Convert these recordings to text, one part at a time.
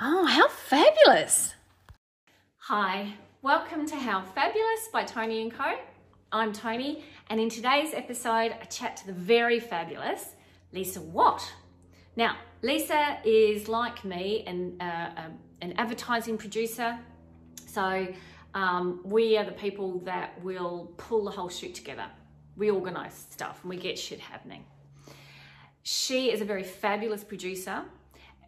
Oh, how fabulous! Hi, welcome to How Fabulous by Tony and Co. I'm Tony, and in today's episode, I chat to the very fabulous Lisa Watt. Now, Lisa is like me, an, uh, um, an advertising producer, so um, we are the people that will pull the whole shoot together. We organise stuff and we get shit happening. She is a very fabulous producer,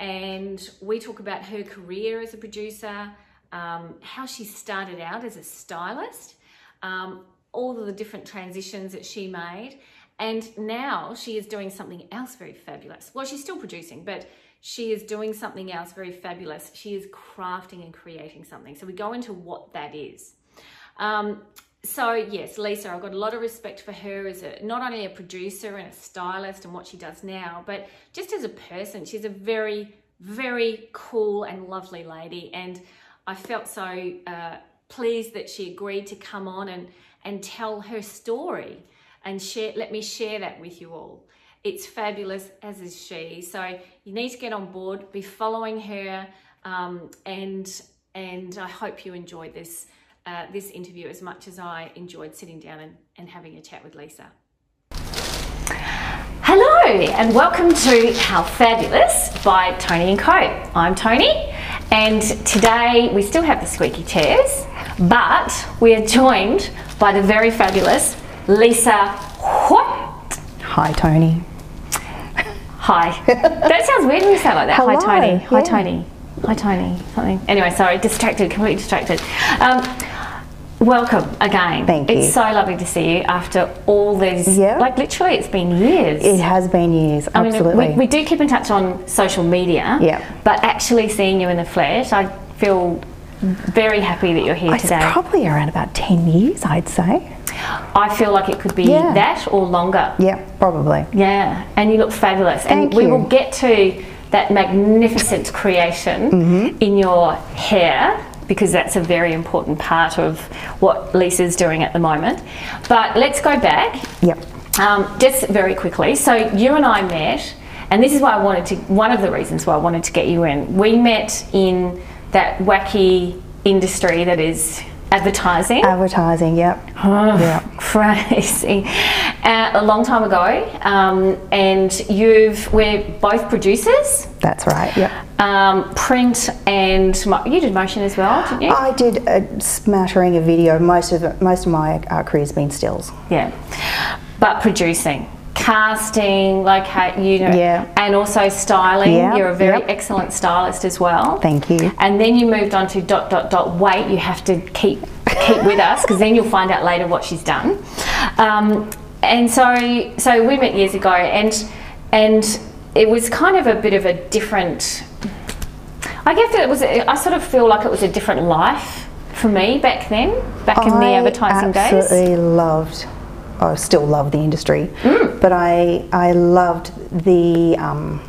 and we talk about her career as a producer, um, how she started out as a stylist, um, all of the different transitions that she made, and now she is doing something else very fabulous. Well, she's still producing, but she is doing something else very fabulous. She is crafting and creating something. So we go into what that is. Um, so yes, Lisa, I've got a lot of respect for her as a not only a producer and a stylist and what she does now, but just as a person. She's a very, very cool and lovely lady, and I felt so uh, pleased that she agreed to come on and and tell her story and share. Let me share that with you all. It's fabulous, as is she. So you need to get on board, be following her, um, and and I hope you enjoyed this uh, this interview as much as I enjoyed sitting down and, and having a chat with Lisa. Hello, and welcome to How Fabulous by Tony and Co. I'm Tony, and today we still have the squeaky chairs, but we are joined by the very fabulous Lisa Watt? Hi, Tony. Hi. that sounds weird when you say it like that. Hello, Hi, Tony. Hi. Tony. Hi, Tony. Something. Anyway, sorry, distracted, completely distracted. Um, welcome again. Thank you. It's so lovely to see you after all these. Yeah. Like literally, it's been years. It has been years, I mean, absolutely. we, we do keep in touch on social media. Yeah. But actually seeing you in the flesh, I feel very happy that you're here it's today. It's probably around about 10 years, I'd say. I feel like it could be Yeah. that or longer. Yeah, probably. Yeah, and you look fabulous. Thank and we you. will get to that magnificent creation Mm-hmm. in your hair because that's a very important part of what Lisa's doing at the moment. But let's go back Yep. um, just very quickly. So you and I met, and this is why I wanted to. One of the reasons why I wanted to get you in. We met in that wacky industry that is advertising. Advertising, yep. Oh, Yeah. crazy. Uh, a long time ago, um, and you've we're both producers, That's right, yep. um, print and you did motion as well, didn't you? I did a smattering of video. Most of most of my uh, career's been stills. Yeah, but producing, casting, like how- you know, Yeah. and also styling. You're a very yep. excellent stylist as well. Thank you. And then you moved on to dot dot dot. Wait, you have to keep keep with us because then you'll find out later what she's done. Um, and so so we met years ago, and and it was kind of a bit of a different. I guess it was. I sort of feel like it was a different life for me back then, back in the advertising days. absolutely loved, I still love the industry, Mm. But I, I loved the, um,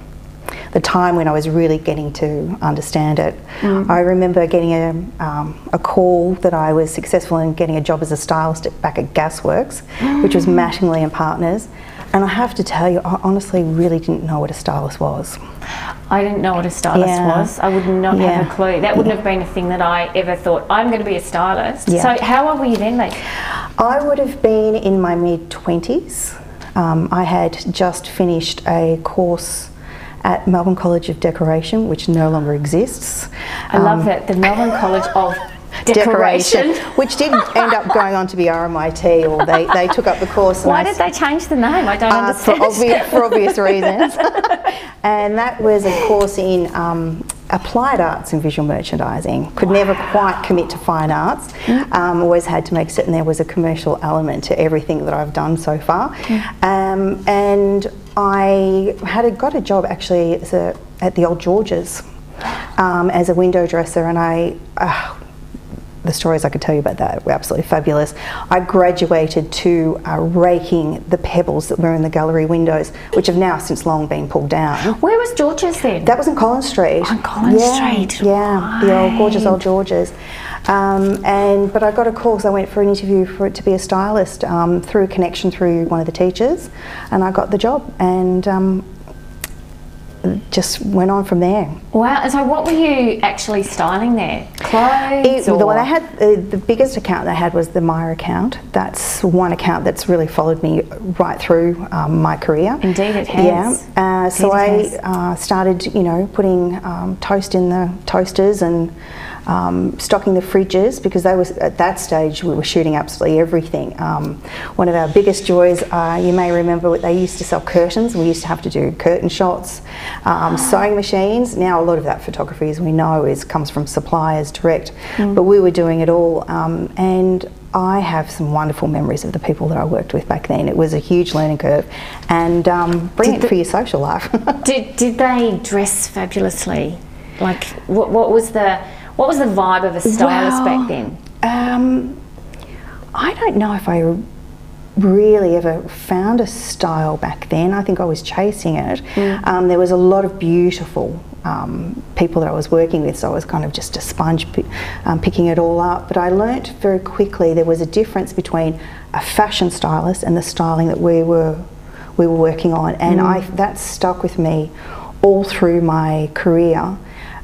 the time when I was really getting to understand it. Mm. I remember getting a, um, a call that I was successful in getting a job as a stylist back at Gasworks, which Mm. was Mattingly and Partners. And I have to tell you, I honestly really didn't know what a stylist was. I didn't know what a stylist Yeah. was. I would not have a clue. That wouldn't have been a thing that I ever thought. I'm going to be a stylist. Yeah. So how old were you then, Lee? I would have been in my mid 20s. Um, I had just finished a course at Melbourne College of Decoration, which no longer exists. I love Um, that the Melbourne College of Decoration. which didn't end up going on to be RMIT, or they, they took up the course. Why I did they change the name? I don't uh, for, understand. obvious, for obvious reasons. and that was a course in um, applied arts and visual merchandising. Could never quite commit to fine arts. Um, always had to make certain there was a commercial element to everything that I've done so far. Um, and I had a, got a job actually a, at the Old George's um, as a window dresser, and I. Uh, the stories I could tell you about that were absolutely fabulous. I graduated to uh, raking the pebbles that were in the gallery windows, which have now since long been pulled down. Where was George's then? That was in Collins Street. On Collins yeah, Street, Yeah, the old gorgeous old Georges. Um, and but I got a call, so I went for an interview for it to be a stylist um, through a connection through one of the teachers, and I got the job. And um, just went on from there. Wow. And so, what were you actually styling there? Clothes? It, the or- one I had, uh, the biggest account they had was the Myer account. That's one account that's really followed me right through um, my career. Indeed it has. Yeah. Uh, so I Indeed it has. uh, started, you know, putting um, toast in the toasters and um, stocking the fridges because they was at that stage we were shooting absolutely everything. Um, one of our biggest joys, uh, you may remember, they used to sell curtains. We used to have to do curtain shots, um, sewing machines. Now a lot of that photography, as we know, is comes from suppliers direct, but we were doing it all, um, and. I have some wonderful memories of the people that I worked with back then. It was a huge learning curve, and um, brilliant for your social life. Did, did they dress fabulously? Like, what, what was the what was the vibe of a stylist Well, back then? Um, I don't know if I really ever found a style back then. I think I was chasing it. Um, there was a lot of beautiful um, people that I was working with, so I was kind of just a sponge um, picking it all up. But I learnt very quickly there was a difference between a fashion stylist and the styling that we were we were working on, and I that stuck with me all through my career.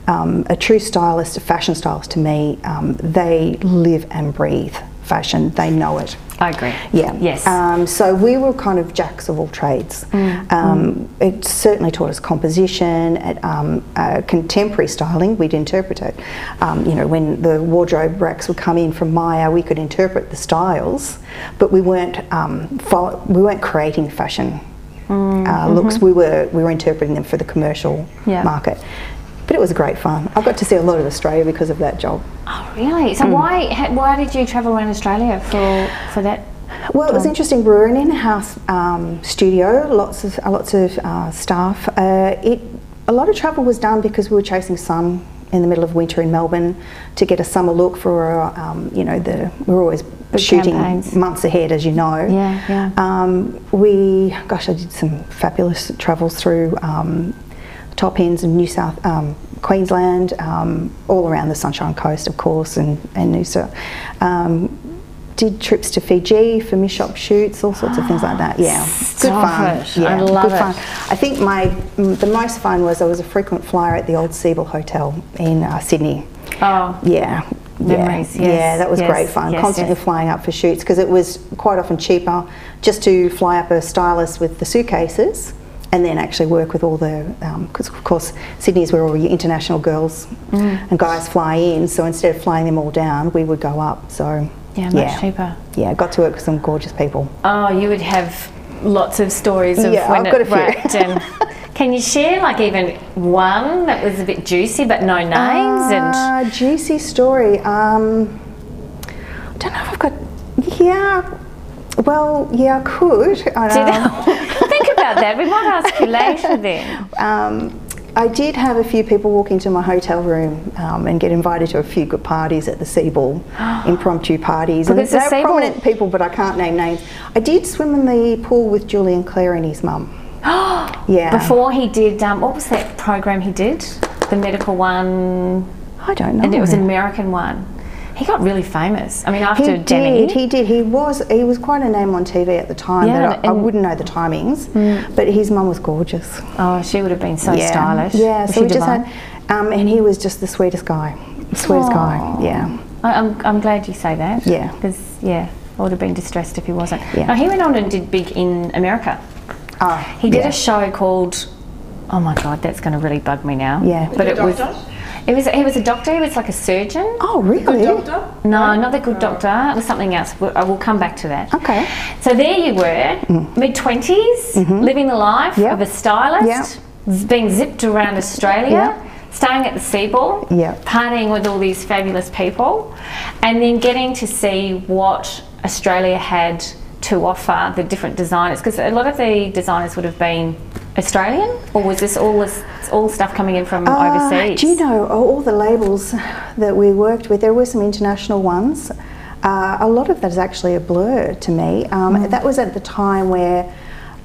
Um, a true stylist, a fashion stylist to me, um, they live and breathe fashion. They know it. I agree. Yeah. Yes. Um, so we were kind of jacks of all trades. Um, It certainly taught us composition, at, um, uh, contemporary styling. We'd interpret it. Um, you know, when the wardrobe racks would come in from Myer, we could interpret the styles, but we weren't um, we weren't creating fashion uh, looks. We were we were interpreting them for the commercial Yeah. market. But it was great fun. I got to see a lot of Australia because of that job. oh, really? So why why did you travel around Australia for for that? Well, it was interesting. We were an in-house um, studio, lots of uh, lots of uh, staff. Uh, it a lot of travel was done because we were chasing sun in the middle of winter in Melbourne to get a summer look for um, you know the we were always shooting campaigns. months ahead, as you know. Yeah, yeah. Um, we, gosh, I did some fabulous travels through um, top ends of New South, um, Queensland, um, all around the Sunshine Coast, of course, and, and Noosa. Um, did trips to Fiji for Miss Shop shoots, all sorts of things like that. Yeah, good fun. it. Yeah, I love good it. fun. I think my the most fun was I was a frequent flyer at the old Sebel Hotel in uh, Sydney. Oh, Yeah. Memories, yeah. yes, yeah, that was yes, great fun. yes, Constantly flying up for shoots because it was quite often cheaper just to fly up a stylist with the suitcases and then actually work with all the because of course Sydney is where all your international girls Mm. and guys fly in. So instead of flying them all down, we would go up. So yeah, much cheaper. Yeah, got to work with some gorgeous people. Oh, you would have lots of stories of Yeah, when I've got it a few. wrapped. And can you share like even one that was a bit juicy but no names? and Uh, juicy story. Um, I don't know if I've got. Yeah. Well, yeah, I could. I. think about that. We might ask you later then. Um, I did have a few people walk into my hotel room um, and get invited to a few good parties at the Sebel, impromptu parties. Because the and they're prominent people, but I can't name names. I did swim in the pool with Julian Clare and his mum. Yeah. Before he did, um, what was that program he did? The medical one, I don't know. and it was an American one. He got really famous. I mean, after he Demi. did. He did. He was. He was quite a name on TV at the time. Yeah, but I, I Mm. wouldn't know the timings. But his mum was gorgeous. oh, she would have been so yeah. stylish. Yeah. Was so she we just had, um, and he was just the sweetest guy. Sweetest guy. Yeah. I, I'm, I'm glad you say that. Yeah. Because, yeah, I would have been distressed if he wasn't. Yeah. Now, he went on and did big in America. Oh, He did yeah. a show called, oh my God, that's going to really bug me now. Yeah. But it was, it was, he was a doctor, he was like a surgeon. Oh, really? Doctor? No, not the good doctor. It was something else. We'll, I will come back to that. Okay. So there you were, mid 20s, living the life Mm. Mm-hmm. Yep. of a stylist, z- being zipped around Australia, Yep. staying at the Sebel, Yep. partying with all these fabulous people, and then getting to see what Australia had to offer the different designers. Because a lot of the designers would have been Australian, or was this all this all stuff coming in from Uh, overseas? Do you know all the labels that we worked with? There were some international ones. Uh, a lot of that is actually a blur to me. Um, Mm. That was at the time where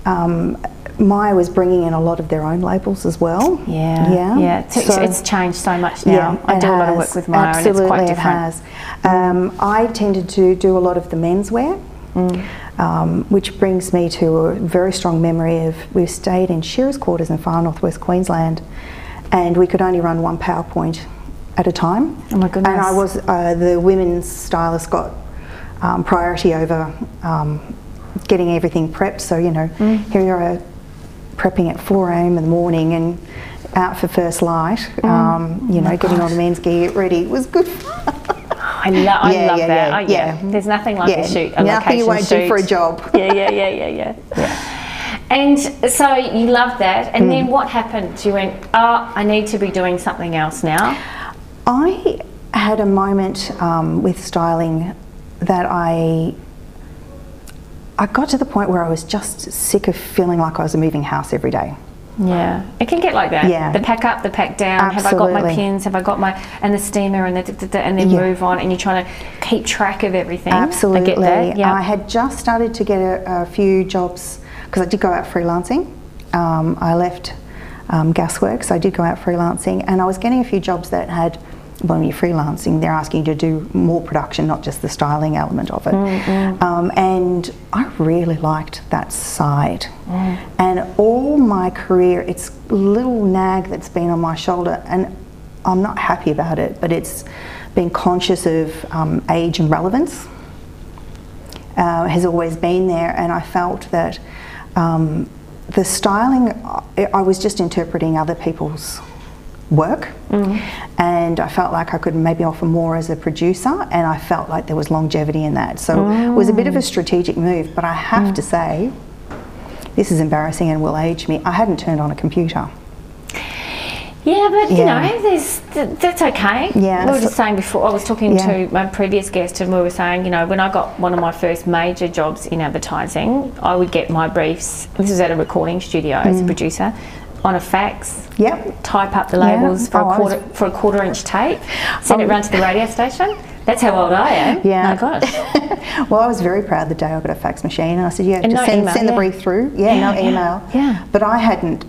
um, Myer was bringing in a lot of their own labels as well. Yeah, yeah, yeah. It's, So- it's changed so much now. Yeah, I it do a lot of work with Myer, and Absolutely, it's quite it different. has. Um, I tended to do a lot of the menswear. Mm. Um, which brings me to a very strong memory of we stayed in shearers' quarters in far northwest Queensland, and we could only run one PowerPoint at a time. Oh my goodness. And I was uh, the women's stylist got um, priority over um, getting everything prepped. So you know, Mm. here you are prepping at 4 a.m. in the morning and out for first light. Mm. Um, you know, getting all the men's gear ready. It was good. I, lo- I Yeah, love yeah, that. yeah, I- yeah. yeah. There's nothing like a shoot, a nothing location you won't shoot. do for a job. yeah, yeah, yeah, yeah, yeah. And so you loved that, and Hmm. then what happened? You went, oh, I need to be doing something else now. I had a moment um, with styling that I I got to the point where I was just sick of feeling like I was a moving house every day. Yeah, it can get like that. Yeah. The pack up, the pack down. Have I got my pins? Have I got my and the steamer and the da, da, da, and then Yeah. move on, and you're trying to keep track of everything. Absolutely. I get that. Yeah. I had just started to get a, a few jobs because I did go out freelancing. Um, I left um, Gasworks, I did go out freelancing, and I was getting a few jobs that had. When you're freelancing, they're asking you to do more production, not just the styling element of it. Um, and I really liked that side. And all my career, it's a little nag that's been on my shoulder, and I'm not happy about it, but it's been conscious of um, age and relevance uh, has always been there, and I felt that um, the styling, I was just interpreting other people's work, mm. and I felt like I could maybe offer more as a producer, and I felt like there was longevity in that. So it was a bit of a mm. strategic move, but I have mm. to say, this is embarrassing and will age me. I hadn't turned on a computer. Yeah, but you Yeah. know, there's th- that's okay. Yeah, we were just saying before. I was talking Yeah. to my previous guest, and we were saying, you know, when I got one of my first major jobs in advertising, I would get my briefs. This was at a recording studio as Mm. a producer, on a fax. Yep. Type up the Yeah. labels for Oh, a was- quarter for a quarter inch tape. Send it Oh. round to the radio station. That's how old I am. Yeah. My gosh. Well, I was very proud the day I got a fax machine, and I said, "You have And to no send, email, send the yeah. brief through." Yeah, Yeah, no yeah, email. yeah. But I hadn't.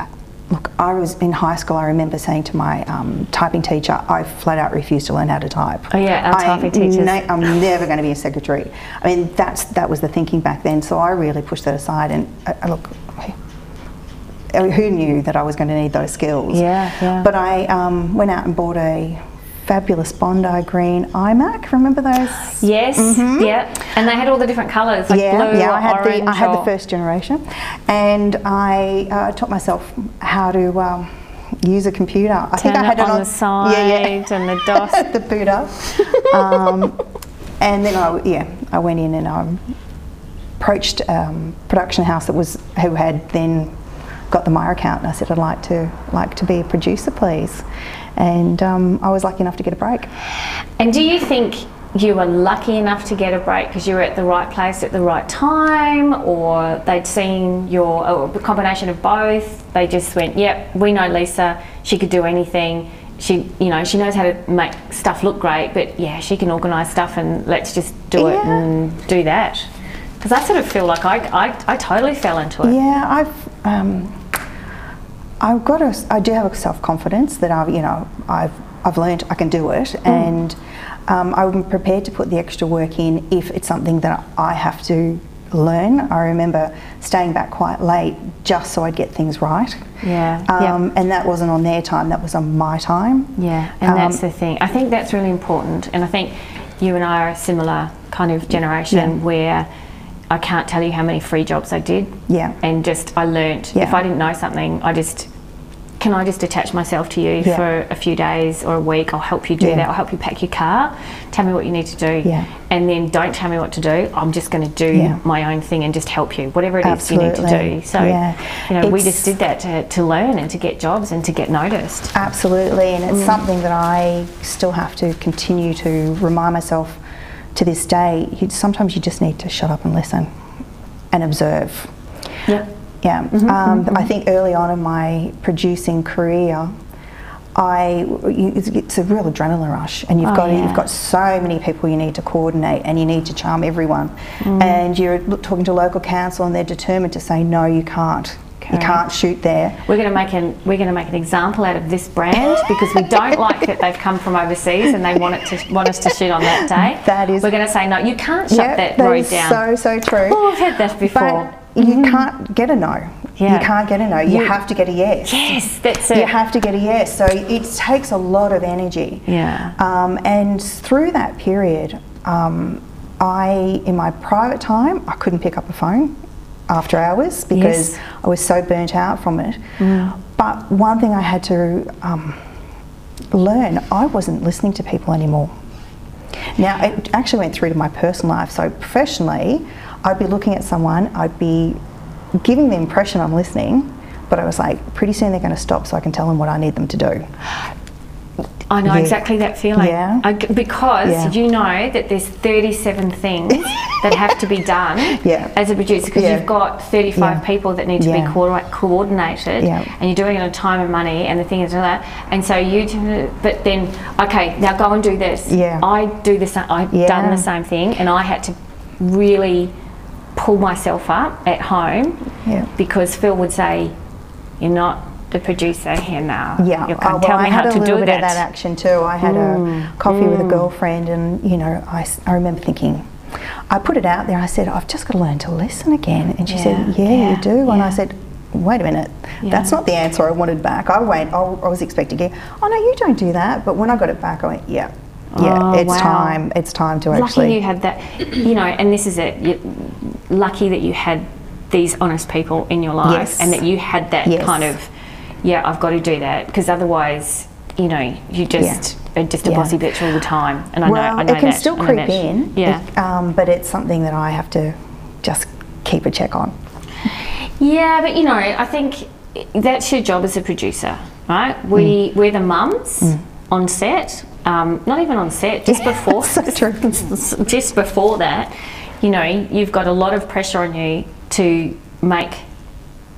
Look, I was in high school. I remember saying to my um, typing teacher, "I flat out refused to learn how to type." Oh, yeah, our I typing teachers. ne- I'm never going to be a secretary. I mean, that's that was the thinking back then. So I really pushed that aside. And uh, look, who knew that I was going to need those skills? Yeah, yeah. But I um, went out and bought a fabulous Bondi green iMac. Remember those? Yes. Yeah. And they had all the different colours, like Mm-hmm. yeah, blue yeah. I had orange. the I had the first generation, and I uh, taught myself how to um, use a computer. I think Turn I had it it on the side and the DOS. the boot up, um, and then I yeah I went in and I approached um, production house that was who had then got the Myer account, and I said I'd like to like to be a producer, please, and um, I was lucky enough to get a break. And do you think you were lucky enough to get a break because you were at the right place at the right time, or they'd seen your or a combination of both? They just went, "Yep, we know Lisa. She could do anything. She, you know, she knows how to make stuff look great. But yeah, she can organise stuff, and let's just do it and do that." Because I sort of feel like I, I, I totally fell into it. Yeah, I've um, I've got a I do have a self confidence that I've you know I've I've learned I can do it, and um, I'm prepared to put the extra work in if it's something that I have to learn. I remember staying back quite late just so I'd get things right. Yeah, yeah. Um, And that wasn't on their time; that was on my time. Yeah, and that's Um, the thing. I think that's really important. And I think you and I are a similar kind of generation Yeah. where I can't tell you how many free jobs I did. Yeah. And just I learnt if I didn't know something, I just can I just attach myself to you Yeah. for a few days or a week? I'll help you do Yeah. that. I'll help you pack your car. Tell me what you need to do. Yeah. And then don't tell me what to do. I'm just going to do Yeah. my own thing and just help you, whatever it is you need to do. So, Yeah. you know, we just did that to, to learn and to get jobs and to get noticed. Absolutely, and it's Mm. something that I still have to continue to remind myself to this day. You, sometimes you just need to shut up and listen and observe. Yep. Yeah, Mm-hmm, um, I think early on in my producing career, I it's it's a real adrenaline rush, and you've Oh, got yeah. you've got so many people you need to coordinate, and you need to charm everyone, Mm. and you're talking to local council, and they're determined to say no, you can't You can't shoot there. We're going to make an we're going to make an example out of this brand because we don't like that they've come from overseas and they want it to want us to shoot on that day. That is- We're going to say no. You can't shut that, road is down. so so true. Oh, I've heard that before. But you can't get a no. Yeah. You can't get a no. You, You- have to get a yes. yes, that's it. You have to get a yes. So it takes a lot of energy. Yeah. Um, and through that period, um, I, in my private time, I couldn't pick up a phone after hours because Yes. I was so burnt out from it. But one thing I had to um, learn, I wasn't listening to people anymore. Now, it actually went through to my personal life. So, professionally, I'd be looking at someone, I'd be giving the impression I'm listening, but I was like, pretty soon they're going to stop so I can tell them what I need them to do. I know Yeah. exactly that feeling. Yeah. I because Yeah. you know that there's 37 things that have to be done Yeah. as a producer because you've got 35 Yeah. people that need to be co- coordinated Yeah. and you're doing it on time and money and the thing is that and so you do but then okay now go and do this Yeah. I do the same I've done the same thing and I had to really pull myself up at home Yeah. because Phil would say you're not the producer here now Yeah, you oh, well, tell I me had how a to little do bit that of that action too. I had a mm. coffee with a mm. girlfriend, and you know, I, I remember thinking, I put it out there. I said, I've just got to learn to listen again, and she said, Yeah, Yeah, yeah, you do. And. I said, Wait a minute, that's not the answer I wanted back. I went, I, I was expecting it. Oh no, you don't do that. But when I got it back, I went, Yeah, yeah, Oh, it's wow. time. It's time to lucky actually. you had that you know and this is it You're lucky that you had these honest people in your life Yes. and that you had that Yes. kind of yeah i've got to do that because otherwise you know you just are just a Yeah. bossy bitch all the time and i know i know it can that, still creep in. yeah it- um, but it's something that I have to just keep a check on. Yeah, but you know, I think that's your job as a producer, right? We Mm. we're the mums on set, um, not even on set, just before, so true. just before that. You know, you've got a lot of pressure on you to make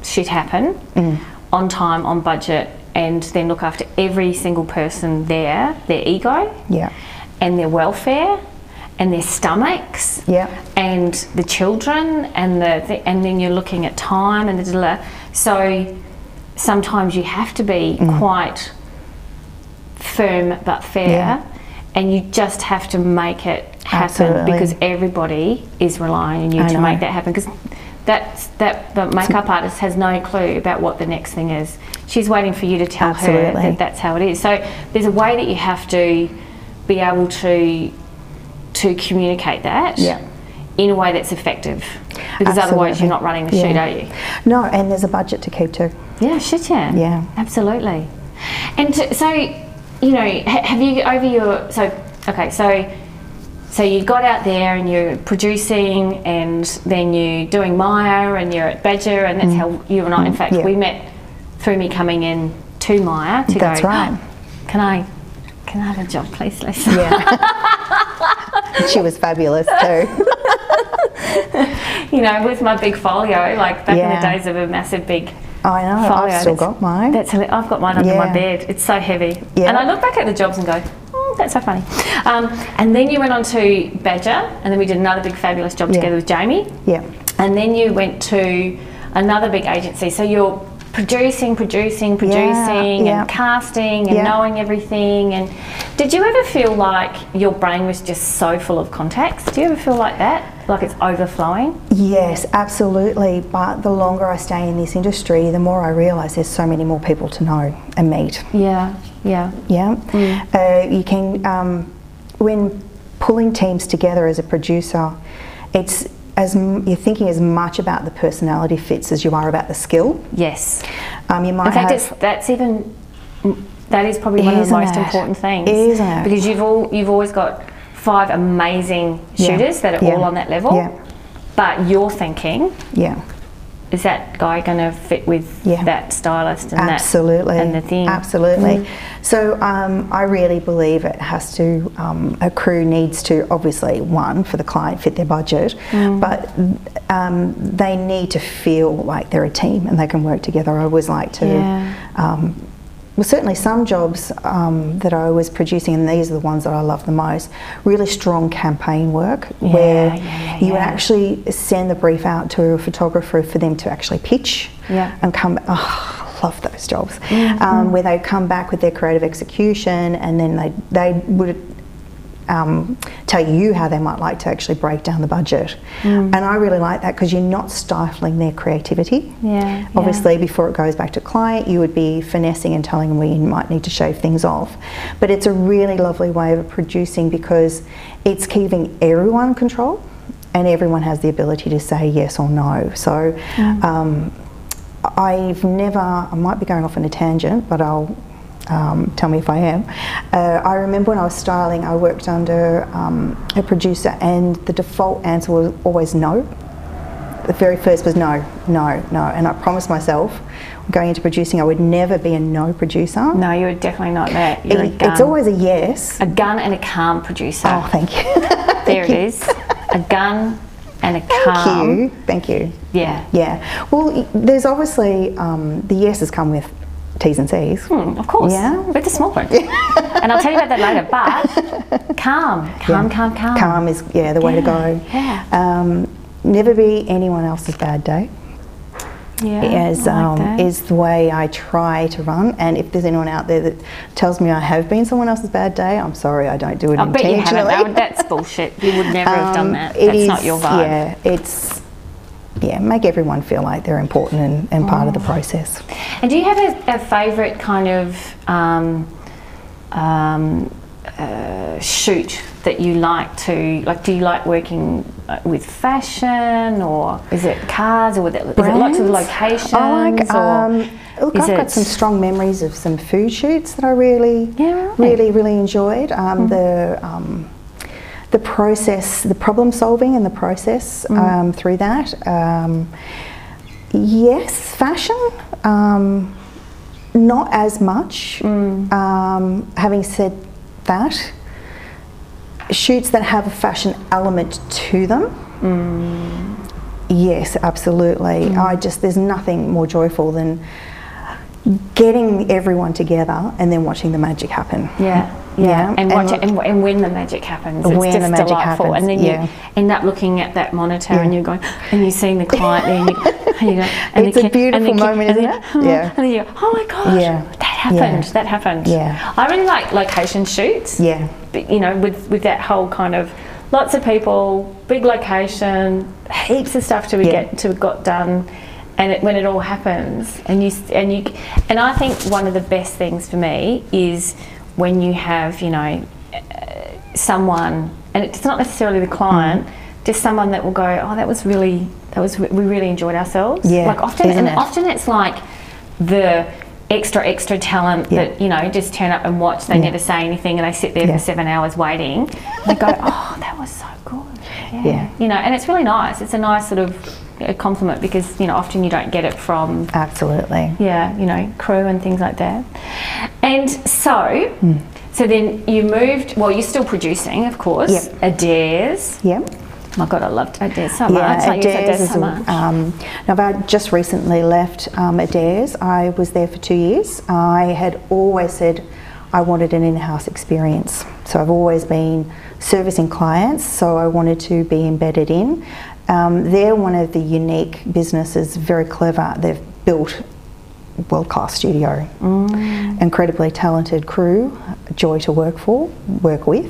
shit happen Mm. on time, on budget, and then look after every single person there, their ego, Yeah. and their welfare, and their stomachs Yeah. and the children and the th- and then you're looking at time and the so sometimes you have to be Mm. quite firm but fair Yeah. and you just have to make it happen Absolutely. because everybody is relying on you I to know. make that happen because that's that the makeup artist has no clue about what the next thing is she's waiting for you to tell her that that's how it is so there's a way that you have to be able to to communicate that Yeah. in a way that's effective. Because otherwise, you're not running the Yeah. shoot, are you? No, and there's a budget to keep too. Yeah, shit, yeah. Yeah. Absolutely. And so, you know, have you over your so okay, so so you got out there and you're producing, and then you're doing Myer, and you're at Badjar, and that's how you and I. In fact, Mm. Yeah. we met through me coming in to Myer to That's go. right. Can I? Can I have a job, please, Lisa? Yeah. she was fabulous too. you know, with my big folio, like back in the days of a massive big I know. folio. I've still that's- got mine. That's I've got mine under my bed. It's so heavy. Yeah. And I look back at the jobs and go, oh, that's so funny. Um, and then you went on to Badjar, and then we did another big fabulous job Yeah. together with Jamie. yeah. And then you went to another big agency. So you're producing, producing, producing, yeah. and casting, and Yeah. knowing everything. And did you ever feel like your brain was just so full of contacts? Do you ever feel like that? Like it's overflowing? Yes, absolutely. But the longer I stay in this industry, the more I realise there's so many more people to know and meet. Yeah, yeah. Yeah. Uh, you can, um, when pulling teams together as a producer, it's as you're thinking as much about the personality fits as you are about the skill. Yes. Um, you might In fact, that's even that is probably one of the most it? important things, Isn't it? Because you've all you've always got five amazing Yeah. shooters that are Yeah. all on that level, Yeah. but you're thinking, yeah. Is that guy going to fit with Yeah. that stylist and Absolutely. that and the thing? Absolutely. So um, I really believe it has to, um, a crew needs to, obviously, one, for the client, fit their budget, Mm. but um, they need to feel like they're a team and they can work together. I always like to Yeah. Well, certainly some jobs um, that I was producing, and these are the ones that I love the most, really strong campaign work where yeah, yeah, you would yeah. actually send the brief out to a photographer for them to actually pitch Yeah. and come. Oh, love those jobs. Mm-hmm. Um, where they come back with their creative execution and then they, they would um, tell you how they might like to actually break down the budget. Mm. And I really like that because you're not stifling their creativity. Yeah, Obviously, before it goes back to client, you would be finessing and telling them where you might need to shave things off. But it's a really lovely way of producing because it's keeping everyone in control and everyone has the ability to say yes or no. So um, I've never, I might be going off on a tangent, but I'll um, tell me if I am. Uh, I remember when I was styling, I worked under um, a producer, and the default answer was always no. The very first was no, no, no. And I promised myself going into producing, I would never be a no producer. No, you're definitely not that. You're It- it's always a yes. a gun and a calm producer. Oh, thank you. there it is. A gun and a calm. Thank you. Thank you. Yeah. Yeah. Well, there's obviously um, the yeses come with T's and C's. Hmm, of course. Yeah. With the small print. and I'll tell you about that later. But calm, calm, calm, calm. Calm is yeah the way to go. yeah. Um, never be anyone else's bad day. Yeah. Is like um, is the way I try to run. And if there's anyone out there that tells me I have been someone else's bad day, I'm sorry, I don't do it I bet you haven't. That's bullshit. You would never have done Um, that. That's not your vibe. Yeah, it's yeah, make everyone feel like they're important and, and part of Mm. the process. And do you have a, a favourite kind of um, um, uh, shoot that you like to like? Do you like working uh, with fashion, or is it cars, or with it, is it lots of locations? I like. Um, look, I've got some strong memories of some food shoots that I really, Yeah, right. Really, really enjoyed. Um, The um, the process, the problem solving, and the process Mm. um, through that. Um, yes, fashion. Um, not as much. Mm. Um, having said that, shoots that have a fashion element to them. Yes, absolutely. Mm. I just there's nothing more joyful than getting everyone together and then watching the magic happen. Yeah, yeah, Yeah, and watch it, and, and when the magic happens, it's the just magic delightful. happens, and then yeah. you end up looking at that monitor, and you're going, and you're seeing the client there, and you, and you go, and It's a ki- and beautiful moment, and isn't it? Oh, yeah. And then you go, oh my gosh, Yeah. that happened, Yeah. that happened. Yeah. I really like location shoots. Yeah. But, you know, with with that whole kind of lots of people, big location, heaps of stuff to Yeah. get to got done, and it, when it all happens, and you and you and I think one of the best things for me is when you have you know someone, and it's not necessarily the client, hmm. just someone that will go, oh, that was really that was we really enjoyed ourselves. Yeah, like often and it? often it's like the extra extra talent Yeah. that you know just turn up and watch they Yeah. never say anything and they sit there Yeah. for seven hours waiting they go oh that was so good yeah. Yeah. you know and it's really nice it's a nice sort of uh, compliment because you know often you don't get it from Absolutely. yeah you know crew and things like that and so Hmm. so then you moved well you're still producing of course Yep. Adairs Yep. my god I loved Adairs so Yeah, much I Adairs so much um, now, I just recently left um, Adairs. I was there for two years. I had always said I wanted an in-house experience. So I've always been servicing clients, so I wanted to be embedded in. Um, they're one of the unique businesses, very clever. They've built world-class studio, Mm. incredibly talented crew, joy to work for, work with.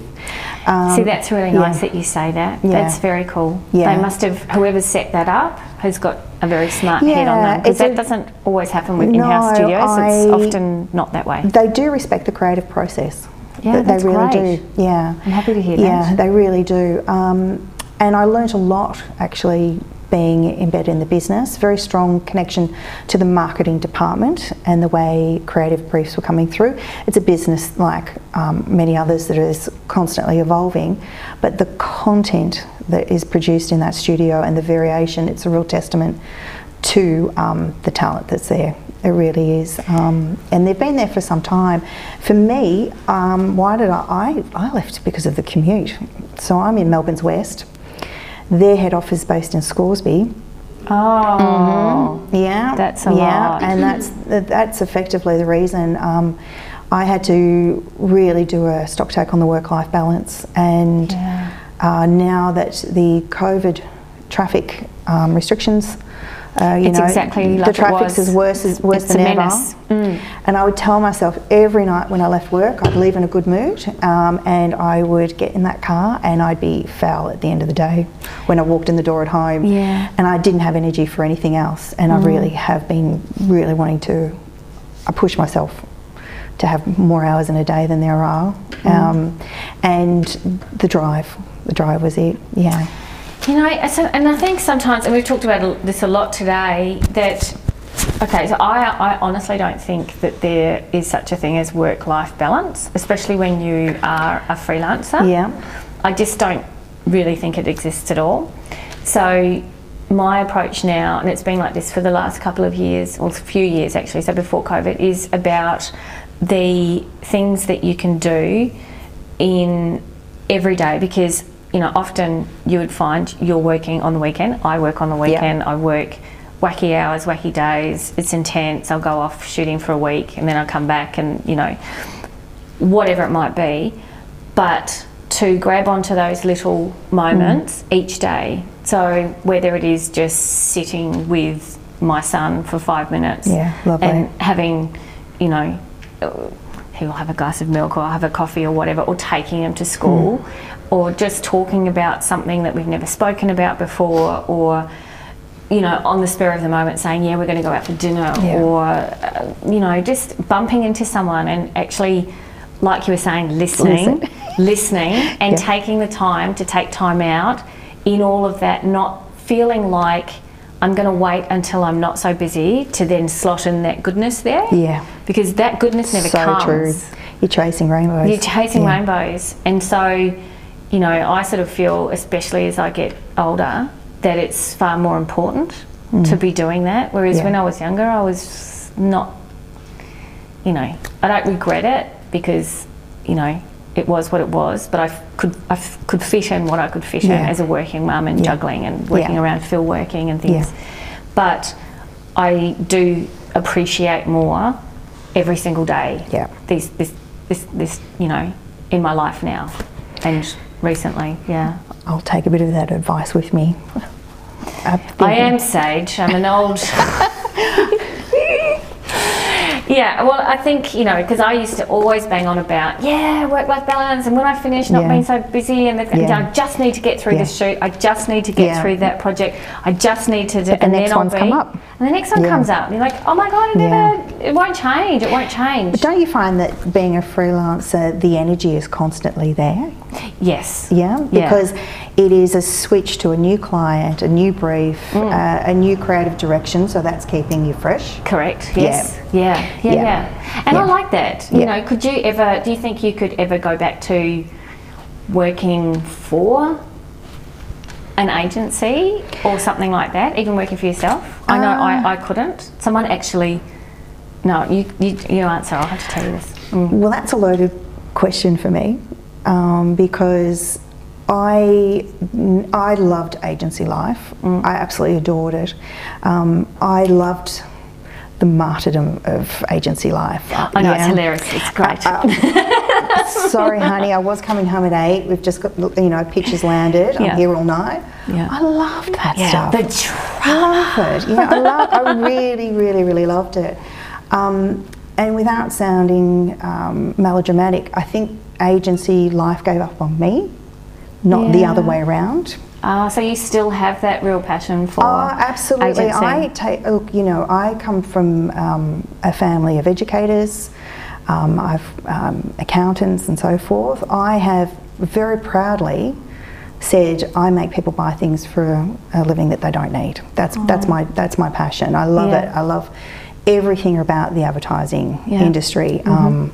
Um, See, that's really yeah. nice that you say that. Yeah. That's very cool. Yeah. They must have, whoever's set that up has got a very smart head on Yeah, them because that a- doesn't always happen with in-house studios. it's often not that way. They do respect the creative process. Yeah, they really great. do. Yeah, I'm happy to hear yeah, that. Yeah, they really do. Um, and I learnt a lot actually being embedded in the business. Very strong connection to the marketing department and the way creative briefs were coming through. It's a business like um, many others that is constantly evolving, but the content that is produced in that studio and the variation, it's a real testament to um, the talent that's there. It really is. Um, and they've been there for some time. For me, um, why did I, I? I left because of the commute. So I'm in Melbourne's West. Their head office is based in Scoresby. Oh. Yeah, That's a yeah, lot. and that's that's effectively the reason. Um, I had to really do a stock take on the work-life balance, and Yeah. uh, now that the COVID traffic um, restrictions, uh, you It's know, exactly the like it traffic's was. worse as worse It's than ever. Mm. And I would tell myself every night when I left work, I'd leave in a good mood, um, and I would get in that car, and I'd be foul at the end of the day when I walked in the door at home. Yeah. And I didn't have energy for anything else, and I really have been really wanting to. I push myself to have more hours in a day than there are, um, and the drive. The drive was it. Yeah. You know, and I think sometimes, and we've talked about this a lot today, that, okay, so I, I honestly don't think that there is such a thing as work life balance, especially when you are a freelancer. Yeah. I just don't really think it exists at all. So, my approach now, and it's been like this for the last couple of years, or a few years actually, so before COVID, is about the things that you can do in every day because you know often you would find you're working on the weekend. I work on the weekend. I work wacky hours wacky days. It's intense. I'll go off shooting for a week and then i'll come back and you know whatever it might be. But to grab onto those little moments mm. each day so whether it is just sitting with my son for five minutes Yeah, lovely. and having you know he'll have a glass of milk or I'll have a coffee or whatever, or taking him to school, or just talking about something that we've never spoken about before, or you know, on the spur of the moment saying, Yeah, we're going to go out for dinner, Yeah. or uh, you know, just bumping into someone and actually, like you were saying, listening, Listen. listening, and Yeah. taking the time to take time out in all of that, not feeling like I'm going to wait until I'm not so busy to then slot in that goodness there Yeah. because that goodness never so comes. true. You're chasing rainbows. You're chasing Yeah. rainbows, and so you know, I sort of feel, especially as I get older, that it's far more important to be doing that. Whereas Mm. Yeah. when I was younger, I was not. You know, I don't regret it because you know it was what it was, but I f- could I f- could fit in what I could fit in as a working mum and Yeah. juggling and working Yeah. around Phil working and things. Yeah. But I do appreciate more every single day. Yeah. These this this this you know in my life now and recently. Yeah. I'll take a bit of that advice with me. I am sage. I'm an old. yeah, well, I think, you know, because I used to always bang on about, yeah, work life balance, and when I finish, not Yeah. being so busy, and, the, and Yeah. I just need to get through Yeah. this shoot, I just need to get through that project, I just need to do But the and next then I'll be, come up. And the next one comes up, and you're like, oh my God, it never, it won't change, it won't change. But don't you find that being a freelancer, the energy is constantly there? yes. Yeah, Yeah. because it is a switch to a new client, a new brief, Mm. uh, a new creative direction. So that's keeping you fresh. Correct. Yes. Yeah. Yeah. Yeah. Yeah. And I like that. You Yeah. know, could you ever? Do you think you could ever go back to working for an agency or something like that? Even working for yourself? I know I, I couldn't. Someone actually. No, you, you you answer. I'll have to tell you this. Mm. Well, that's a loaded question for me um, because I I loved agency life. Mm. I absolutely adored it. Um, I loved the martyrdom of agency life. I know it's hilarious. It's great. Sorry, honey, I was coming home at eight. We've just got, you know, pictures landed. Yeah. I'm here all night. Yeah. I loved that yeah. stuff. The tr- I love it. You know, I, love, I really, really, really loved it. Um, and without sounding um, melodramatic, I think agency life gave up on me, not the other way around. Ah, so you still have that real passion for Oh, absolutely. agency? I take, look, you know, I come from um, a family of educators, um, I've um, accountants and so forth. I have very proudly said I make people buy things for a living that they don't need. That's that's my that's my passion. I love Yeah. it. I love everything about the advertising Yeah. industry. Um,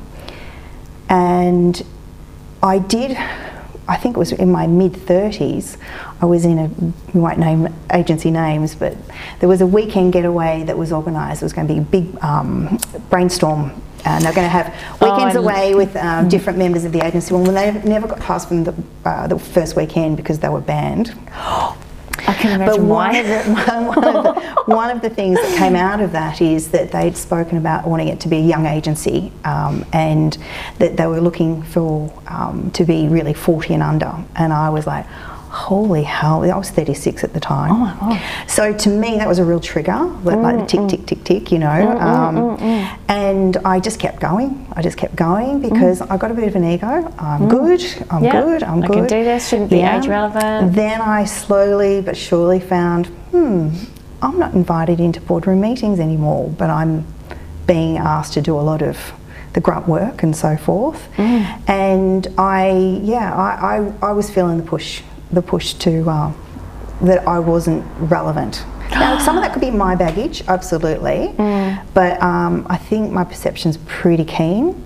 and I did, I think it was in my mid 30s, I was in a, we won't name agency names, but there was a weekend getaway that was organised. It was going to be a big um, brainstorm. And they're going to have weekends l- away with um, different members of the agency. Well, they never got past from the, uh, the first weekend because they were banned. I can But imagine one why. of, the, one, of the, one of the things that came out of that is that they'd spoken about wanting it to be a young agency um, and that they were looking for um, to be really 40 and under. And I was like, holy hell, I was 36 at the time. Oh my God. So to me, that was a real trigger, like, like the mm, tick, mm. tick, tick, tick, you know. Mm, um, and I just kept going. I just kept going because I got a bit of an ego. I'm good. I'm Yeah, good. I'm I good. can do this, shouldn't be age relevant. Then I slowly but surely found, hmm, I'm not invited into boardroom meetings anymore, but I'm being asked to do a lot of the grunt work and so forth. Mm. And I, yeah, I, I, I was feeling the push, the push to uh, that I wasn't relevant. Now, some of that could be my baggage, absolutely, Mm. but um, I think my perception's pretty keen.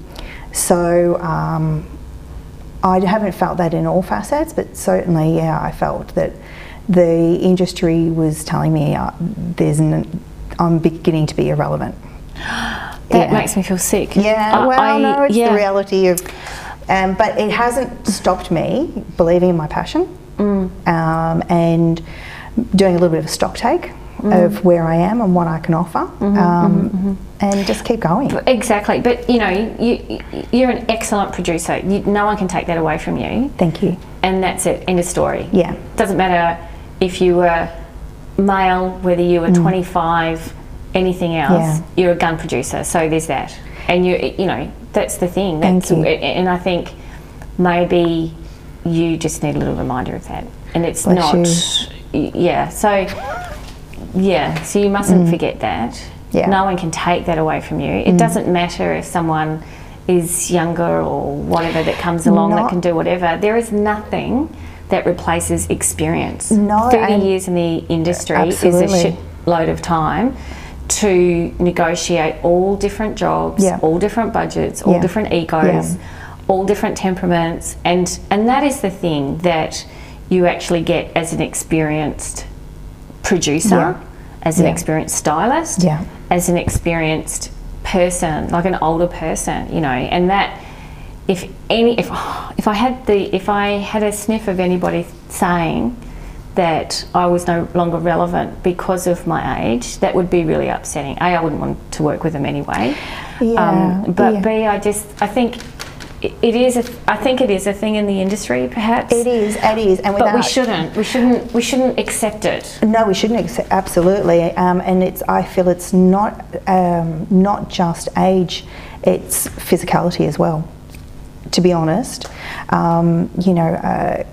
So um, I haven't felt that in all facets, but certainly, yeah, I felt that the industry was telling me uh, there's an, I'm beginning to be irrelevant. That Yeah. makes me feel sick. Yeah, I- well, I- no, it's yeah. the reality of, um, but it hasn't stopped me believing in my passion Mm. um, and doing a little bit of a stock take Mm. of where I am and what I can offer, Mm-hmm, um, and just keep going. Exactly, but you know, you, you're an excellent producer. You, no one can take that away from you, Thank you. and that's it. End of story. Yeah. Doesn't matter if you were male, whether you were 25, anything else. Mm. Yeah. You're a gun producer, so there's that. And you, you know, that's the thing. Thank you. And I think maybe you just need a little reminder of that. And it's Bless not, y- yeah. So, yeah. So you mustn't forget that. Mm. Yeah. Mm. No one can take that away from you. It doesn't matter if someone is younger or whatever that comes along that can do whatever. There is nothing that replaces experience. No, 30 years in the industry is a shitload of time to negotiate all different jobs, Yeah. all different budgets, all Yeah. different egos, Yeah. All different temperaments, and and that is the thing that you actually get as an experienced producer, Yeah. as an Yeah. experienced stylist, Yeah. as an experienced person, like an older person, you know, and that if any if if I had the if I had a sniff of anybody saying that I was no longer relevant because of my age, that would be really upsetting. A, I wouldn't want to work with them anyway. Yeah, um, but yeah. B, I just I think it, is a I think it is a thing in the industry, perhaps. It is, it is, and But we shouldn't. We shouldn't. We shouldn't accept it. No, we shouldn't accept absolutely, um, and it's. I feel it's not um, not just age; it's physicality as well. To be honest, um, you know, uh,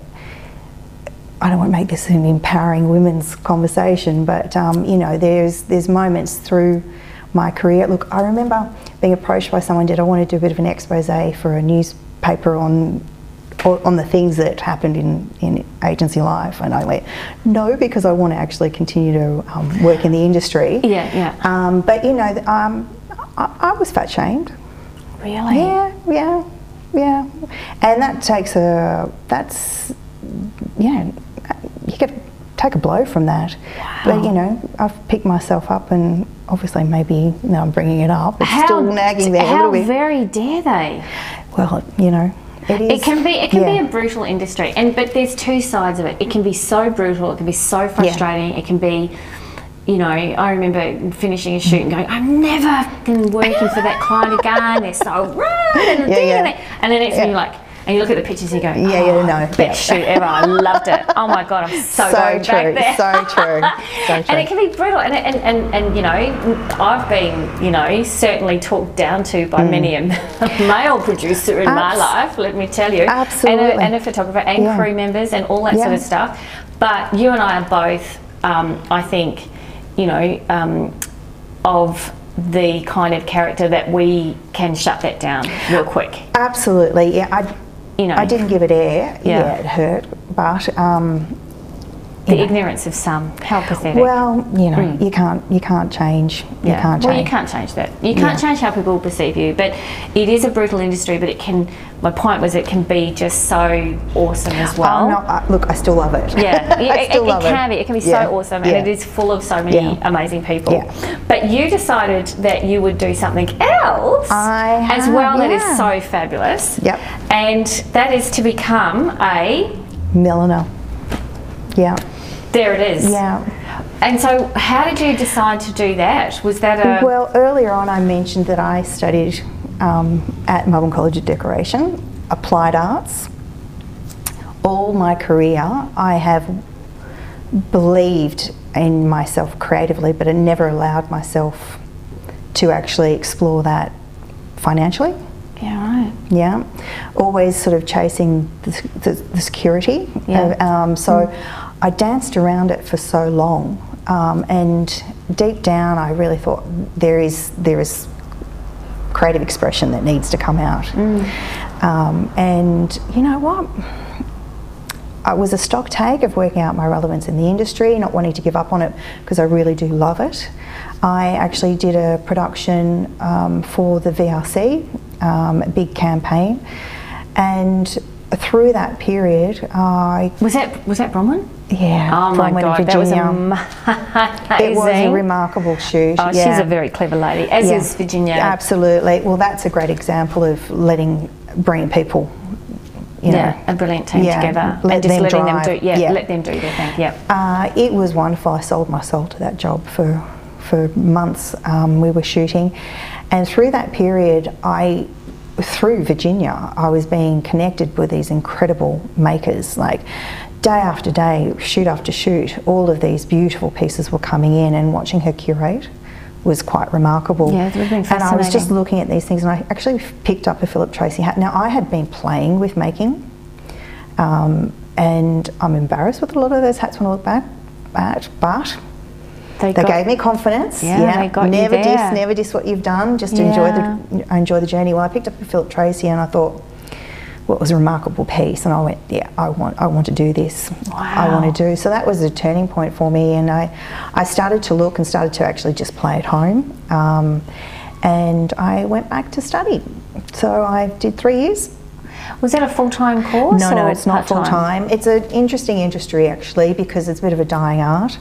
I don't want to make this an empowering women's conversation, but um, you know, there's there's moments through my career. Look, I remember being approached by someone. Did I want to do a bit of an expose for a newspaper on on the things that happened in, in agency life. And I went, no, because I want to actually continue to um, work in the industry. Yeah, yeah. Um, but you know, um, I, I was fat shamed. Really? Yeah, yeah, yeah. And that takes a, that's, yeah, you get take a blow from that. But you know, I've picked myself up and obviously maybe, now I'm bringing it up. It's still nagging there how a little bit. very dare they? well, you know, it is. It can be it can yeah. be a brutal industry, and but there's two sides of it. It can be so brutal. It can be so frustrating. It can be, you know, I remember finishing a shoot and going, I'm never working for that client again. They're so rude and Yeah, yeah. and, then thing Yeah. you're like. And you look at the pictures and you go, Yeah, oh, yeah, no, best yeah. shoot ever. I loved it. Oh my god, I'm so, So going true, back there. so true, so true. And it can be brutal. And, and, and, and, you know, I've been, you know, certainly talked down to by many a male producer in my Mm. Life, let me tell you. And a, Absolutely. and a photographer and Yeah. crew members and all that sort of stuff. But you and I are both, um, I think, you know, um, of the kind of character that we can shut that down real quick. Absolutely, yeah. I, You know. I didn't give it air. Yeah. Yeah, it hurt, but um, The ignorance of some. How pathetic. well, you know, hmm. you can't you can't change. You Yeah. can't well, you can't change that. You can't change how people perceive you, but it is a brutal industry. But it can. My point was, it can be just so awesome as well. Not, I, look, I still love it. Yeah, I it, still it, love it can be. It can be Yeah, so awesome, yeah. and it is full of so many Yeah. amazing people. Yeah. But you decided that you would do something else I as have, well that is so fabulous. Yep. And that is to become a Milliner. Yeah. There it is. Yeah. And so, how did you decide to do that? Was that a Well, earlier on, I mentioned that I studied um, at Melbourne College of Decoration, applied arts. All my career, I have believed in myself creatively, but I never allowed myself to actually explore that financially. yeah right? Yeah, always sort of chasing the, the, the security. Yeah. Uh, Um, so I danced around it for so long, um, and deep down, I really thought there is there is creative expression that needs to come out. Um, and you know what? I was a stock take of working out my relevance in the industry, not wanting to give up on it because I really do love it. I actually did a production um, for the VRC, um, a big campaign, and through that period, I Was that was that Bronwyn? Yeah, Oh my god, that was Virginia. amazing. it was a remarkable shoot. Oh, yeah. she's a very clever lady, as Yeah. is Virginia. Absolutely. Well, that's a great example of letting bringing people. You know, yeah, a brilliant team yeah, together, let and just them letting drive. them do. Yeah, Yeah. let them do their thing. Yeah. Uh, it was wonderful. I sold my soul to that job for for months. Um, we were shooting, and through that period, I through Virginia, I was being connected with these incredible makers. Like day after day, shoot after shoot, all of these beautiful pieces were coming in, and watching her curate was quite remarkable. Yeah, it been And I was just looking at these things, and I actually picked up a Philip Treacy hat. Now I had been playing with making. Um, and I'm embarrassed with a lot of those hats when I look back at, but they got- gave me confidence. Yeah, they got you never there. diss, never diss what you've done. Just enjoy the enjoy the journey. Well, I picked up a Philip Treacy, and I thought, what was a remarkable piece, and I went, yeah, I want, I want to do this. I want to do. So that was a turning point for me, and I, I started to look and started to actually just play at home, um, and I went back to study. So I did three years. Was that a full time course? No, no, it's not full part-time? It's an interesting industry actually because it's a bit of a dying art.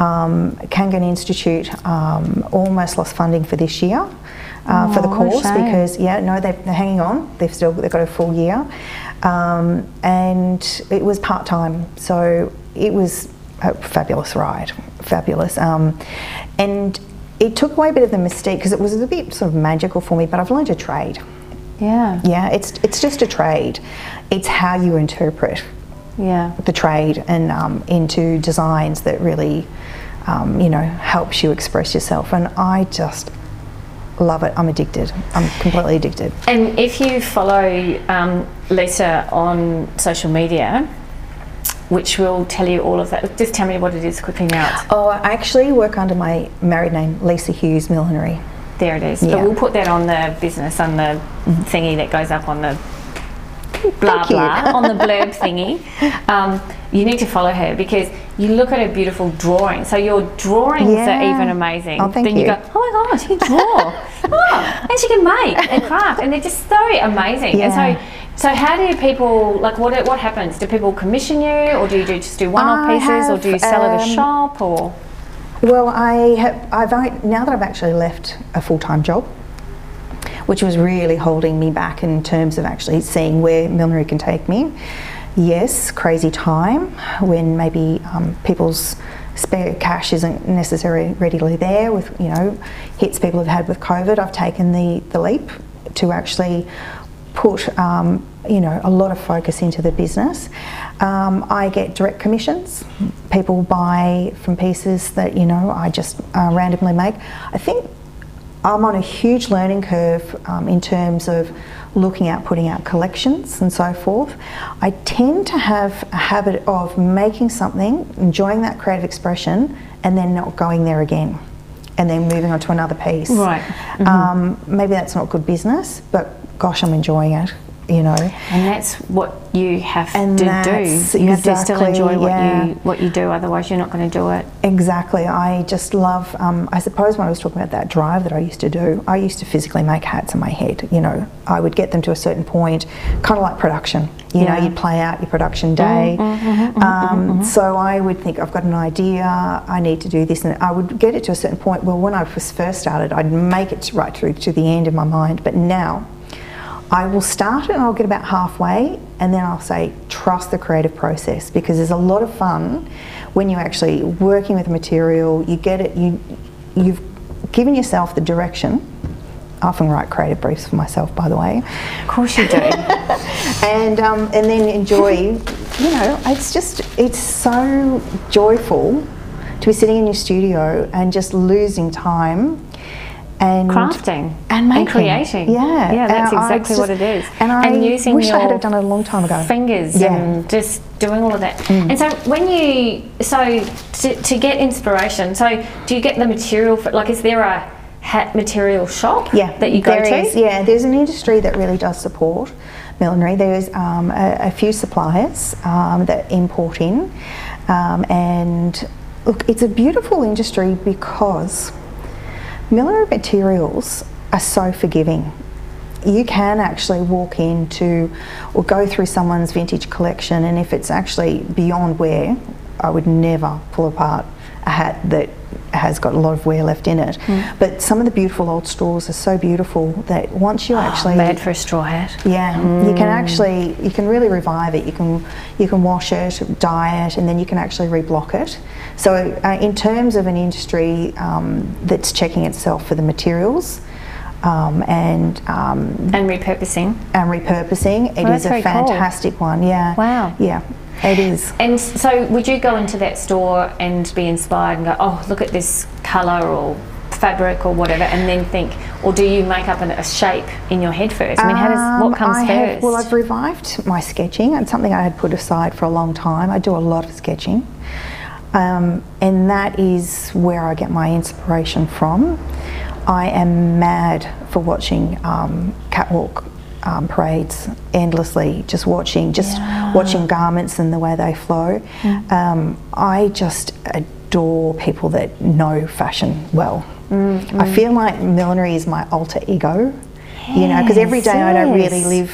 Um, Kangan Institute um, almost lost funding for this year. Uh, for the Oh, course because yeah no they're, they're hanging on they've still they've got a full year um, and it was part-time so it was a fabulous ride fabulous um, and it took away a bit of the mystique because it was a bit sort of magical for me but I've learned a trade Yeah. yeah, it's it's just a trade. It's how you interpret Yeah. the trade and um, into designs that really, um, you know, helps you express yourself. And I just love it. I'm addicted. I'm completely addicted. And if you follow um, Lisa on social media, which will tell you all of that, just tell me what it is quickly now. Oh, I actually work under my married name, Lisa Hughes Millinery. There it is. Yeah. But we'll put that on the business, on the thingy that goes up on the blah blah, on the blurb thingy. Um, you need to follow her because you look at her beautiful drawing. So your drawings are even amazing. Oh, thank then you. you. go, oh my gosh, she can draw. oh, and she can make and craft, and they're just so amazing. Yeah. And so. So how do people like what what happens? Do people commission you, or do you do, just do one-off I pieces, or do you sell at a um, shop, or Well, I have, I've now that I've actually left a full time job, which was really holding me back in terms of actually seeing where millinery can take me. Yes, crazy time when maybe um, people's spare cash isn't necessarily readily there with you know hits people have had with COVID. I've taken the the leap to actually put um, you know a lot of focus into the business. Um, I get direct commissions. People buy from pieces that you know I just uh, randomly make. I think I'm on a huge learning curve um, in terms of looking at putting out collections and so forth. I tend to have a habit of making something, enjoying that creative expression, and then not going there again, and then moving on to another piece. Right. Um, maybe that's not good business, but gosh, I'm enjoying it. You know. And that's what you have And to do. You have to still enjoy what yeah. you what you do. Otherwise, you're not going to do it. Exactly. I just love, um, I suppose when I was talking about that drive that I used to do, I used to physically make hats in my head. You know, I would get them to a certain point, kind of like production. You Yeah. know, you'd play out your production day. Mm-hmm, mm-hmm, mm-hmm, um, So I would think, I've got an idea, I need to do this. And I would get it to a certain point. Well, when I was first started, I'd make it right through to the end in my mind. But now, I will start it and I'll get about halfway and then I'll say trust the creative process because there's a lot of fun when you're actually working with material, you get it, you, you've given yourself the direction. I often write creative briefs for myself, by the way. Of course you do. and um, and then enjoy. You know, it's just it's so joyful to be sitting in your studio and just losing time and crafting and, making. creating. Yeah, yeah, that's And exactly just- what it is. And I using wish I had your have done it a long time ago. Fingers Yeah. Mm. and just doing all of that. And so when you so to, to get inspiration, so do you get the material for like is there a hat material shop Yeah, that you go there to? is. Yeah, there's an industry that really does support millinery. There's um, a, a few suppliers um, that import in, um, and look, it's a beautiful industry because millinery materials are so forgiving. You can actually walk into or go through someone's vintage collection, and if it's actually beyond wear, I would never pull apart a hat that has got a lot of wear left in it. But some of the beautiful old straws are so beautiful that once you actually Made for a straw hat. yeah, you can actually you can really revive it. You can you can wash it, dye it, and then you can actually reblock it. So uh, in terms of an industry um, that's checking itself for the materials um, and um, And repurposing. and repurposing, it Well, is a very cool. fantastic one. Yeah. Wow. Yeah, it is. And so, would you go into that store and be inspired and go, "Oh, look at this color or fabric or whatever," and then think, or do you make up an, a shape in your head first? I mean, how does what Um, comes I first? Have, well, I've revived my sketching. It's something I had put aside for a long time. I do a lot of sketching, um, and that is where I get my inspiration from. I am mad for watching um, catwalk um, parades endlessly, just watching, just watching garments and the way they flow. Mm. Um, I just adore people that know fashion well. Mm, I feel like millinery is my alter ego, you know, because every day I don't really live.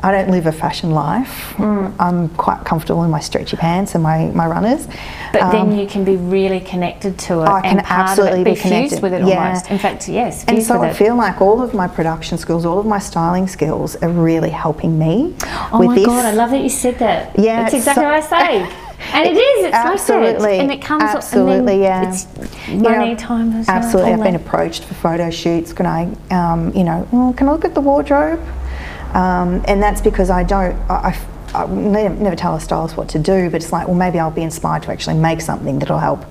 I don't live a fashion life. Mm. I'm quite comfortable in my stretchy pants and my, my runners. But Um, then you can be really connected to it I can absolutely be it, be fused connected. with it Yeah. almost. In fact, yes, and so I it. feel like all of my production skills, all of my styling skills are really helping me Oh with my this. god, I love that you said that. Yeah, that's it's exactly so- what I say. And it is. It's absolutely, like and it comes absolutely, and then yeah. It's You know, money, time, as Absolutely, I've been approached for photo shoots. Can I, um, you know, "Mm, can I look at the wardrobe? Um, and that's because I don't. I, I, I never, tell a stylist what to do, but it's like, well, maybe I'll be inspired to actually make something that'll help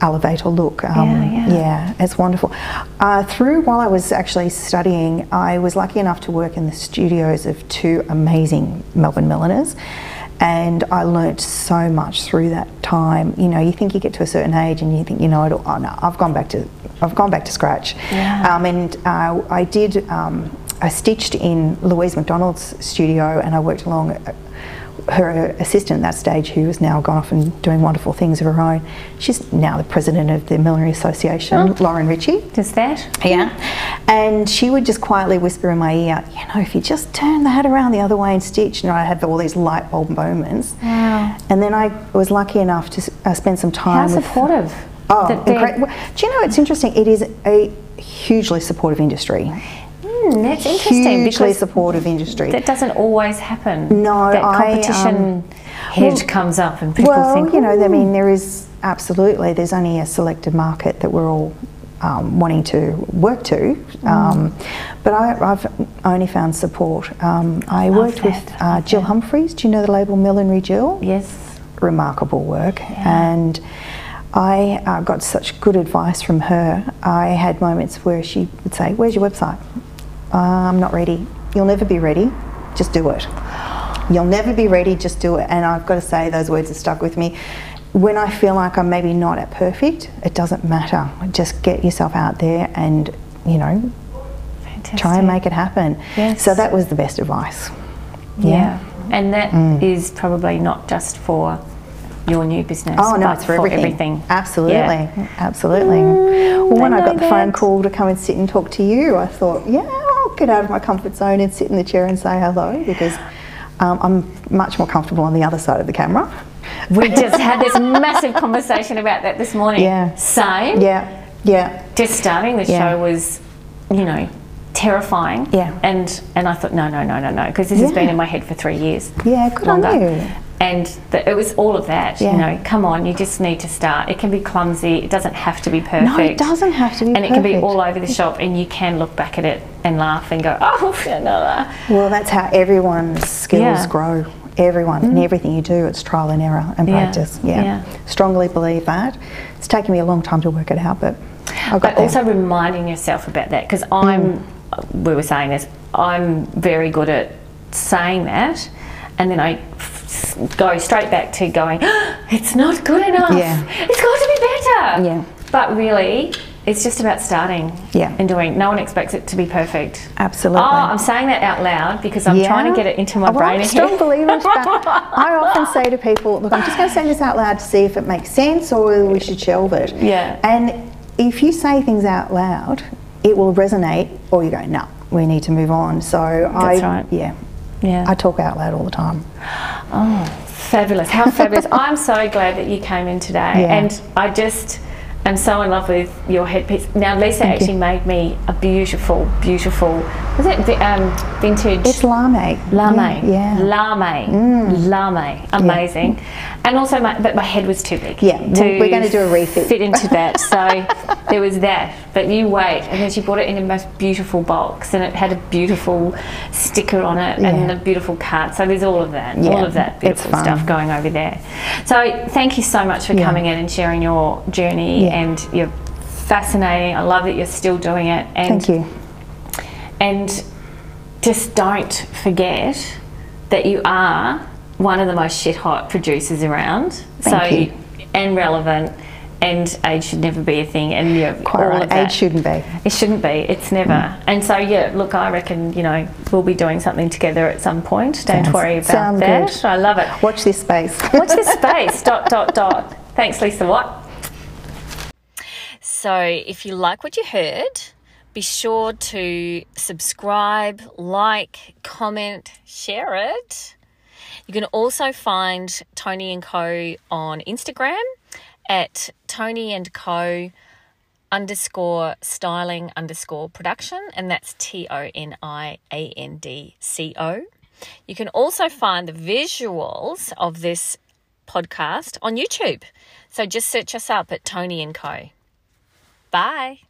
elevate or look. Um, Yeah, yeah. it's wonderful. Uh, through while I was actually studying, I was lucky enough to work in the studios of two amazing Melbourne milliners. And I learnt so much through that time. You know, you think you get to a certain age and you think, you know, it all- oh no, I've gone back to, I've gone back to scratch. Yeah. Um, and uh, I did, um, I stitched in Louise McDonald's studio and I worked along uh, her assistant at that stage, who has now gone off and doing wonderful things of her own. She's now the president of the Millinery Association, Lauren Ritchie. Does that? Yeah. And she would just quietly whisper in my ear, you know, if you just turn the hat around the other way and stitch, and I'd have all these light bulb moments. Wow. And then I was lucky enough to uh, spend some How time with. supportive. Oh, that they're- incre- well, Do you know, it's interesting. It is a hugely supportive industry. Hmm, that's interesting Hugely supportive industry. that doesn't always happen. No, that I, competition um, head well- comes up and people well, think, you know, I mean, there is absolutely, there's only a selected market that we're all um, wanting to work to. Mm. Um, but I, I've only found support. Um, I worked with that, I uh, Jill that. Humphreys. Do you know the label Millinery Jill? yes, remarkable work and I uh, got such good advice from her. I had moments where she would say, Where's your website? "Uh, I'm not ready. You'll never be ready. Just do it. You'll never be ready, just do it. And I've got to say, those words have stuck with me. When I feel like I'm maybe not at perfect, it doesn't matter. Just get yourself out there and, you know, fantastic. try and make it happen. Yes. So that was the best advice. Yeah, and that is Mm. probably not just for your new business. Oh no, but it's for everything. Absolutely, Yeah. absolutely. well, when I I got the phone call to come and sit and talk to you, I thought, yeah, get out of my comfort zone and sit in the chair and say hello because um, I'm much more comfortable on the other side of the camera. We just had this massive conversation about that this morning. Yeah. Same. Yeah, yeah, Just starting the Yeah. show was, you know, terrifying. Yeah. And and I thought, no, no, no, no, no, because this has been in my head for three years. Yeah, good on longer. you. And the, it was all of that. Yeah. You know, come on, you just need to start. It can be clumsy. It doesn't have to be perfect. No, it doesn't have to be And it can be all over the shop, and you can look back at it and laugh and go, oh, another. Well, that's how everyone's skills Yeah. Mm. grow. Everyone and everything you do, it's trial and error and Yeah, practice. Yeah. strongly believe that. It's taken me a long time to work it out, but I got But there. also reminding yourself about that because I'm, Mm. we were saying this, I'm very good at saying that, and then I go straight back to going, it's not good enough. Yeah. It's got to be better. Yeah. But really, it's just about starting Yeah. and doing. No one expects it to be perfect. Absolutely. Oh, I'm saying that out loud because I'm trying to get it into my Oh, well, brain. I'm strong believer of that. I often say to people, look, I'm just going to say this out loud to see if it makes sense or whether we should shelve it. Yeah. And if you say things out loud, it will resonate, or you go, no, we need to move on. So I, That's right. yeah, yeah. I talk out loud all the time. Oh, fabulous. How fabulous. I'm so glad that you came in today. Yeah. And I just am so in love with your headpiece. Now, Lisa Thank you. actually made me a beautiful, beautiful, was it um, vintage? It's lame. Lame. Yeah. Mm. Lame. Lame. Amazing. And also, my, but my head was too big. Yeah, we're- we're gonna do a refit. Fit into that. So there was that. But you wait. And then she brought it in a most beautiful box and it had a beautiful sticker on it and Yeah. a beautiful card. So there's all of that. Yeah, All of that beautiful stuff going over there. So thank you so much for Yeah. coming in and sharing your journey Yeah. and you're fascinating. I love that you're still doing it. And Thank you. And just don't forget that you are one of the most shit hot producers around. Thank so you. and relevant and age should never be a thing and you're Quite all right. of that. Age shouldn't be. It shouldn't be. It's never. Mm. And so yeah, look, I reckon you know we'll be doing something together at some point. Don't Sounds- worry about sound that. good. I love it. Watch this space. Watch this space. dot dot dot. Thanks, Lisa Watt. So, if you like what you heard, be sure to subscribe, like, comment, share it. You can also find Toni and Co on Instagram at Toni and Co underscore styling underscore production, and that's T O N I A N D C O. You can also find the visuals of this podcast on YouTube. So just search us up at Toni and Co. Bye.